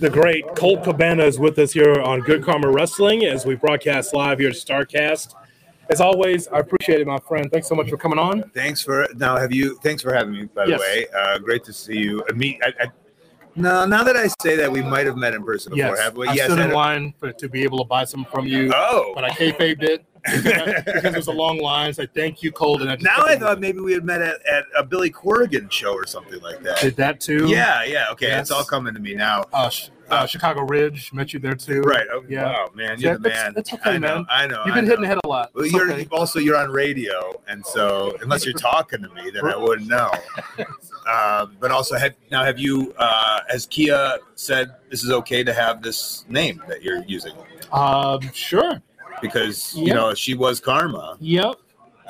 The great Colt Cabana is with us here on Good Karma Wrestling as we broadcast live here at Starrcast. As always, I appreciate it, my friend. Thanks so much for coming on. Thanks for now. Have you? Thanks for having me. By the Yes. way, uh, great to see you. I mean, I, I, no, now that I say that, we might have met in person before, Yes, have we? I yes. stood in line for, to be able to buy some from you, oh, but I kayfabed it because, because there's a long line. So thank you, Colt. And I now I thought maybe we had met at, at a Billy Corgan show or something like that. did that too. Yeah, yeah. Okay, Yes. it's all coming to me now. Uh, uh, Chicago Ridge met you there too. Right. Oh, Yeah. Wow, man, you're the that's- man. that's okay, I know, man. I know. You've been know. hitting the head a lot. Well, It's you're okay. also you're on radio, and so unless you're talking to me, then I wouldn't know. Um, but also, have, now have you? Uh, has Kia said this is okay to have this name that you're using? Um, sure. Because Yeah. you know she was Karma, Yep.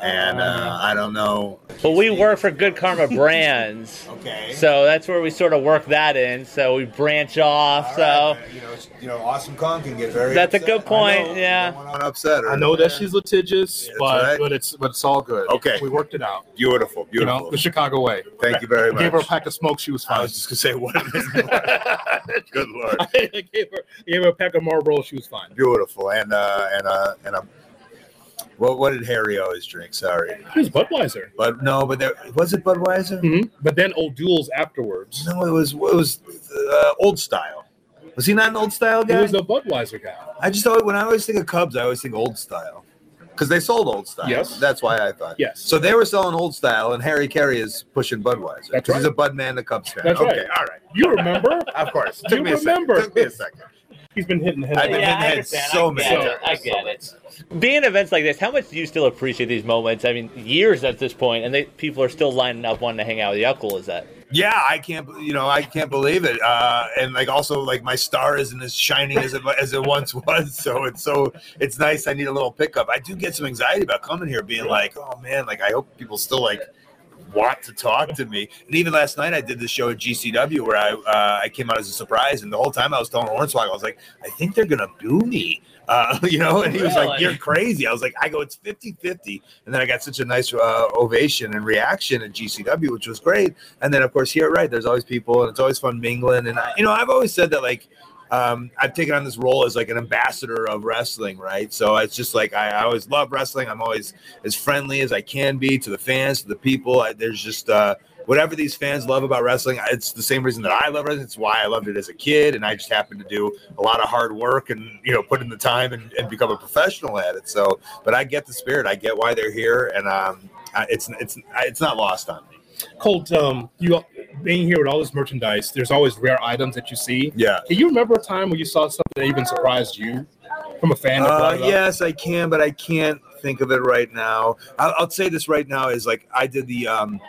And uh, I don't know. But we work for Good Karma Brands. Okay. So that's where we sort of work that in. So we branch off. So you know, you know, Awesome Kong can get very. that's a good point. I know. Yeah. Don't wanna upset. I know that she's litigious, That's but right. but it's but it's all good. Okay. we worked it out. beautiful, You beautiful. know, the Chicago way. Thank you very I gave her a pack of smoke. She was fine. I was just gonna say what. good lord. I gave her, gave her a pack of Marlboro. She was fine. beautiful and uh and uh and a what what did Harry always drink? Sorry, It was Budweiser. but no, but there was it Budweiser. Mhm. But then Old Duels afterwards. No, it was it was uh, old style. Was he not an old style guy? He was a Budweiser guy. I just always when I always think of Cubs, I always think old style because they sold old style. Yes. that's why I thought. Yes. So they were selling old style, and Harry Caray is pushing Budweiser That's because he's a Bud man, the Cubs fan. That's okay, right. all right. You remember? Of course. You Took me a second. remember. Took me a second. He's been hitting the head. I've been Yeah, hitting I heads understand. so I many get it. times. I get it. Being events like this, how much do you still appreciate these moments? I mean, years at this point, and they, people are still lining up wanting to hang out with you. How cool is that? Yeah, I can't, you know, I can't believe it. Uh, and like also, like my star isn't as shining as it as it once was. So it's so it's nice. I need a little pickup. I do get some anxiety about coming here, being like, oh man, like I hope people still like want to talk to me. And even last night, I did the show at GCW where I uh, I came out as a surprise, and the whole time I was telling Hornswoggle, I was like, I think they're gonna boo me. Uh, you know, and he was like, You're crazy. I was like, I go, it's 50 50. And then I got such a nice uh, ovation and reaction at GCW, which was great. And then, of course, here at Right, there's always people, and it's always fun mingling. And, I, you know, I've always said that, like, um, I've taken on this role as like an ambassador of wrestling, right? So it's just like I, I always love wrestling. I'm always as friendly as I can be to the fans, to the people. I, there's just uh, whatever these fans love about wrestling. It's the same reason that I love wrestling. It's why I loved it as a kid, and I just happened to do a lot of hard work and you know put in the time and, and become a professional at it. So, but I get the spirit. I get why they're here, and um, it's it's it's not lost on me. Colt, um, you being here with all this merchandise, there's always rare items that you see. Yeah. Can you remember a time when you saw something that even surprised you from a fan? Uh, brought it up? yes, I can, but I can't think of it right now. I'll, I'll say this right now is like I did the um,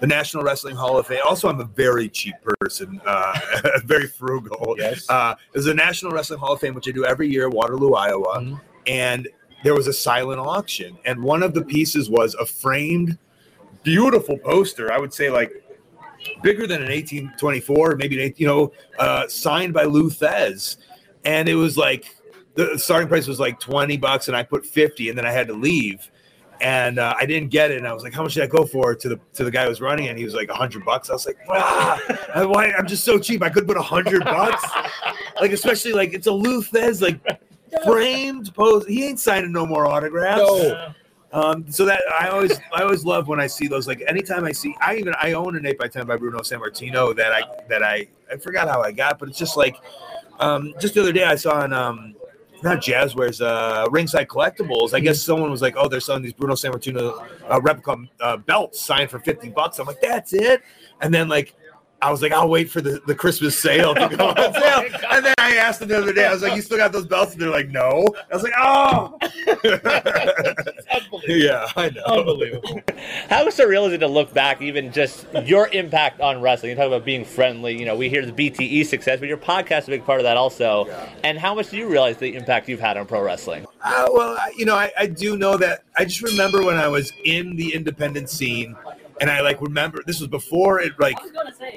the National Wrestling Hall of Fame. Also, I'm a very cheap person, uh, very frugal. Yes. Uh, there's a National Wrestling Hall of Fame which I do every year, Waterloo, Iowa, Mhm. and there was a silent auction, and one of the pieces was a framed, beautiful poster. I would say like bigger than an 1824, maybe an 18, you know, uh, signed by Lou Thesz, and it was like the starting price was like 20 bucks, and I put 50, and then I had to leave. And uh, I didn't get it, and I was like, "How much did I go for?" To the to the guy who was running, and he was like, hundred bucks." I was like, "Ah, I- why? I'm just so cheap. I could put hundred bucks, like especially like it's a Lou Thesz like framed pose. He ain't signing no more autographs. No. Um, so that I always I always love when I see those. Like anytime I see, I even I own an eight by ten by Bruno Sammartino that I that I I forgot how I got, but it's just like um, just the other day I saw on um, not Jazwares, uh, Ringside Collectibles. I guess someone was like, "Oh, they're selling these Bruno Sammartino uh, replica uh, belts signed for fifty bucks." I'm like, "That's it," and then like. I was like, I'll wait for the, the Christmas sale to go on sale. And then I asked them the other day, I was like, You still got those belts? And they're like, No. I was like, Oh. Yeah, I know. Unbelievable. How surreal is it to look back, even just your impact on wrestling? You talk about being friendly. You know, we hear the BTE success, but your podcast is a big part of that also. And how much do you realize the impact you've had on pro wrestling? Uh, well, I- you know, I, I do know that. I just remember when I was in the independent scene, and I like remember this was before it like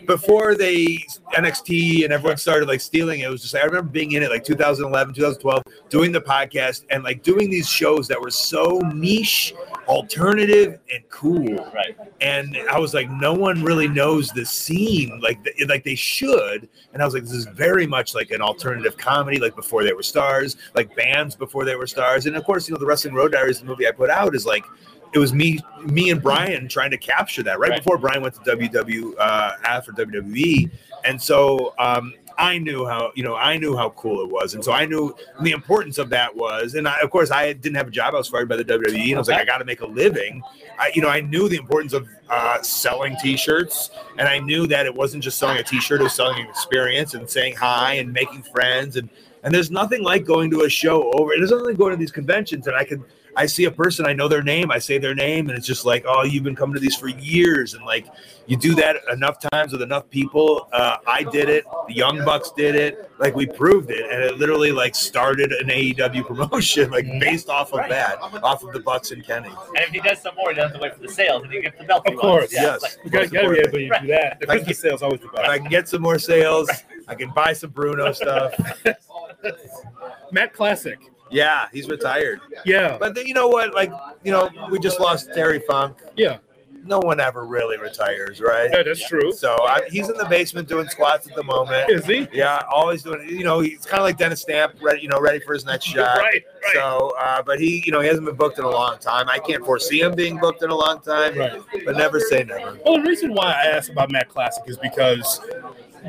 before they NXT and everyone started like stealing it. It was just I remember being in it like 2011, 2012, doing the podcast and like doing these shows that were so niche, alternative, and cool. Right. And I was like, no one really knows the scene like th- like they should. And I was like, this is very much like an alternative comedy, like before they were stars, like bands before they were stars. And of course, you know, the Wrestling Road Diaries, the movie I put out, is like it was me, me and Brian trying to capture that right, Right. before Brian went to WW uh, after WWE, and so um, I knew how you know I knew how cool it was, and so I knew the importance of that was, and I, of course I didn't have a job; I was fired by the WWE, and I was like, I got to make a living. I, you know, I knew the importance of uh, selling T-shirts, and I knew that it wasn't just selling a T-shirt; it was selling an experience and saying hi and making friends and. And there's nothing like going to a show over. There's nothing like going to these conventions, and I could I see a person, I know their name, I say their name, and it's just like, oh, you've been coming to these for years, and like you do that enough times with enough people. Uh, I did it, the Young Bucks did it, like we proved it, and it literally like started an AEW promotion, like based off of that, off of the Bucks and Kenny. And if he does some more, he doesn't have to wait for the sales, and he gets the belt. he Of course, Yeah, yes. it's like- We got, got to be able to do that. The Like- Christmas sales always the If. I can get some more sales, I can buy some Bruno stuff. Matt Classic. Yeah, he's retired, Yeah. but then, you know what? Like, you know, we just lost Terry Funk. Yeah. No one ever really retires, right? Yeah, that's true. So I, he's in the basement doing squats at the moment. Is he? Yeah, always doing. You know, he's kind of like Dennis Stamp, ready. You know, ready for his next shot. Right, right. So, uh, but he, you know, he hasn't been booked in a long time. I can't foresee him being booked in a long time. Right. But never say never. Well, the reason why I asked about Matt Classic is because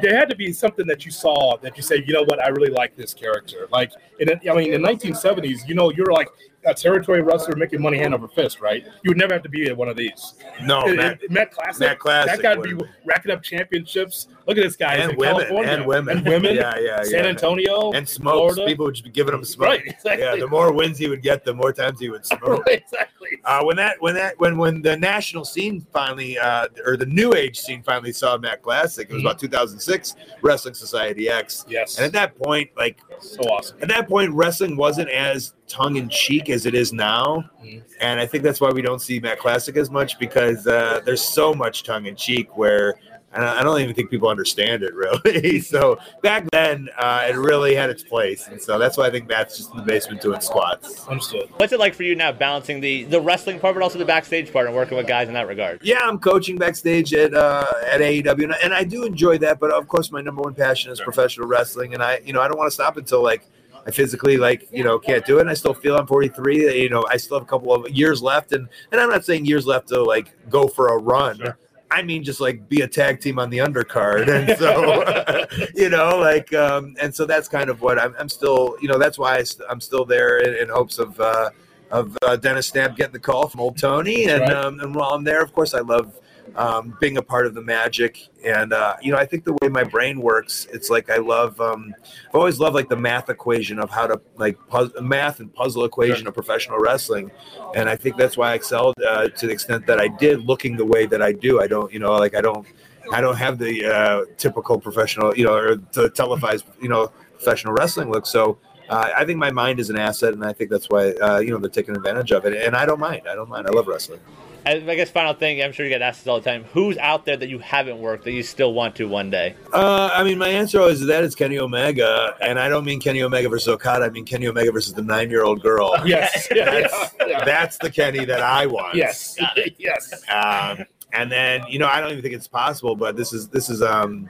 there had to be something that you saw that you say, you know what, I really like this character. Like, in, I mean, in the 1970s, you know, you're like a territory wrestler making money hand over fist, right? You would never have to be at one of these. No, Matt. Matt Classic, Matt Classic that guy would be racking up championships. Look at this guy And women, California. and women, and women. Yeah, yeah, San. Antonio And smokes. Florida. People would just be giving him smoke. Right, exactly. Yeah, the more wins he would get, the more times he would smoke. exactly. Uh, when that when that when when the national scene finally uh, or the new age scene finally saw Matt Classic, it was Mhm. about 2006 Wrestling Society X, Yes, and at that point, like so awesome. at that point, wrestling wasn't as tongue in cheek as it is now, Mhm. and I think that's why we don't see Matt Classic as much because uh, there's so much tongue in cheek where. And I I don't even think people understand it really. so back then, uh, it really had its place, and so that's why I think Matt's just in the basement doing squats. Understood. What's it like for you now, balancing the the wrestling part, but also the backstage part, and working with guys in that regard? Yeah, I'm coaching backstage at uh, at AEW, and I, and I do enjoy that. But of course, my number one passion is professional wrestling, and I, you know, I don't want to stop until like I physically like you know can't do it. And I still feel I'm 43. You know, I still have a couple of years left, and and I'm not saying years left to like go for a run. Sure. I mean, just like be a tag team on the undercard, and so you know, like, um, and so that's kind of what I'm. I'm still, you know, that's why I I'm still there in, in hopes of uh, of uh, Dennis Stamp getting the call from old Tony, and Right. um, and while I'm there, of course, I love um, being a part of the magic. And uh, you know, I think the way my brain works, it's like I love. Um, I've always loved like the math equation of how to like math and puzzle equation of professional wrestling, and I think that's why I excelled uh, to the extent that I did, looking the way that I do. I don't, you know, like I don't. I don't have the uh, typical professional, you know, or the televised, you know, professional wrestling look. So uh, I think my mind is an asset, and I think that's why uh, you know they're taking advantage of it. And I don't mind. I don't mind. I love wrestling. And I guess final thing, I'm sure you get asked this all the time. Who's out there that you haven't worked that you still want to one day? Uh, I mean, my answer always is that it's Kenny Omega, and I don't mean Kenny Omega versus Okada. I mean Kenny Omega versus the nine-year-old girl. Yes. That's, yeah. that's the Kenny that I want. Yes. yes. Um, and then you know, I don't even think it's possible, but this is this is um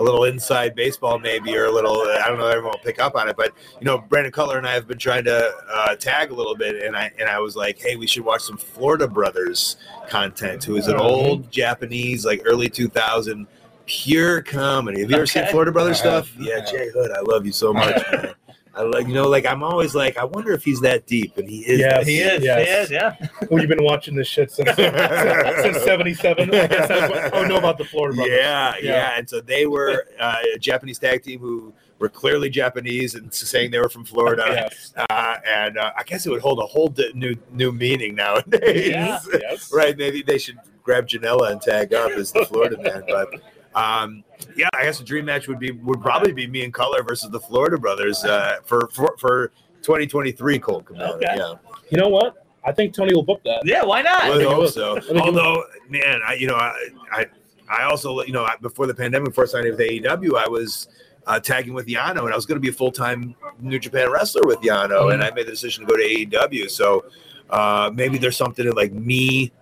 a little inside baseball maybe or a little I don't know everyone will pick up on it, but you know, Brandon Cutler and I have been trying to uh, tag a little bit, and I and I was like, hey, we should watch some Florida Brothers content, who is an old Japanese like early two thousand pure comedy. Have you ever seen Florida Brothers have. stuff? Yeah, J-Hood, I love you so much. Man. I like you know, like I'm always like, I wonder if he's that deep, and he is. Yeah, He deep. is. Yes. He is. Yeah. Well, you've been watching this shit since since '77. I guess that's what I know about the Florida brothers. Yeah, yeah, Yeah. And so they were uh, a Japanese tag team who were clearly Japanese and saying they were from Florida. Yes. Uh, and uh, I guess it would hold a whole di- new new meaning nowadays. Yeah. Yes. right? Maybe they should grab Janela and tag up as the Florida man. But um, yeah, I guess a dream match would be would probably be me and Cutler versus the Florida brothers uh, for, for for 2023 Colt Cabana. Okay. Yeah. You know what? I think Tony will book that. Yeah, why not? I think hope so. I think it Although, man, I you know I I, I also you know I- before the pandemic, before signing with AEW, I was uh, tagging with Yano, and I was going to be a full time New Japan wrestler with Yano, and I made the decision to go to AEW. So uh, maybe there's something in like me.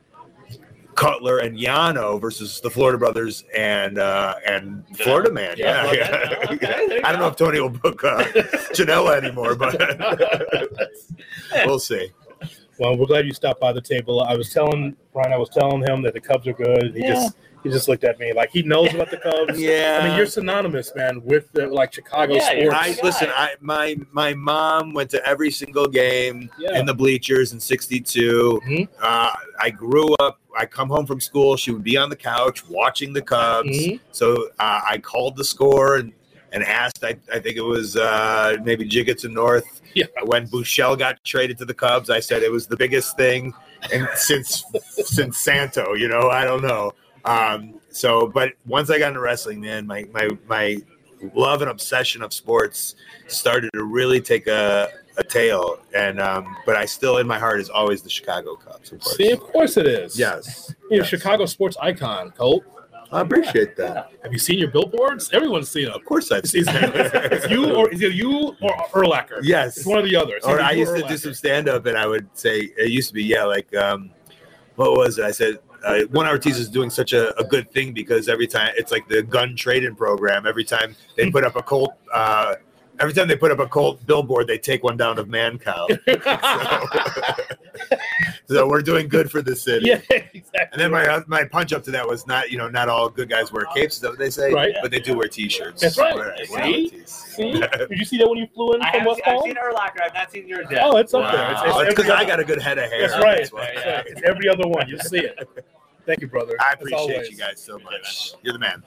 Cutler and Yano versus the Florida Brothers and uh, and Florida Man. Yeah, Yeah, yeah. Okay, I don't know if Tony will book uh, Janela anymore, but we'll see. Well, we're glad you stopped by the table. I was telling Brian, I was telling him that the Cubs are good. He Yeah. just he just looked at me like he knows about the Cubs. Yeah, I mean, you're synonymous, man, with the, like Chicago Yeah, sports. I listen. I my my mom went to every single game Yeah. in the bleachers in '62. Mhm. Uh, I grew up. I come home from school. She would be on the couch watching the Cubs. Mhm. So uh, I called the score and and asked. I, I think it was uh, maybe Jiggets and North Yeah. when Bouchel got traded to the Cubs. I said it was the biggest thing and since since Santo. You know, I don't know. Um, so, but once I got into wrestling, man, my my my love and obsession of sports started to really take a, a tail. And um, but I still, in my heart, is always the Chicago Cubs. Of course. See, of course it is. Yes. You're a Chicago sports icon, Colt. I appreciate that. Have you seen your billboards? Everyone's seen them. Of course, I've seen that. it's you or is it you or Urlacher? Yes. It's one of the others. Or I used or to do some stand up, and I would say it used to be yeah, like um, what was it? I said uh, one Ortiz is doing such a, a good thing because every time it's like the gun trading program. Every time they put up a Colt, uh, every time they put up a Colt billboard, they take one down of Mancow. so we're doing good for the city. yeah. And then my uh, my punch up to that was not you know not all good guys wear capes, is that what they say? Right. But they do wear t-shirts. That's right. Wear- wear See? Ortiz. See? Did you see that when you flew in I from have West seen, I've Palm? seen Urlacher. I've not seen yours yet. Oh, it's up Wow. there. It's, it's oh, It's because I got a good head of hair. That's right. That's why. Yeah, It's every other one. You'll see it. Thank you, brother. I appreciate you guys so much. You're the man.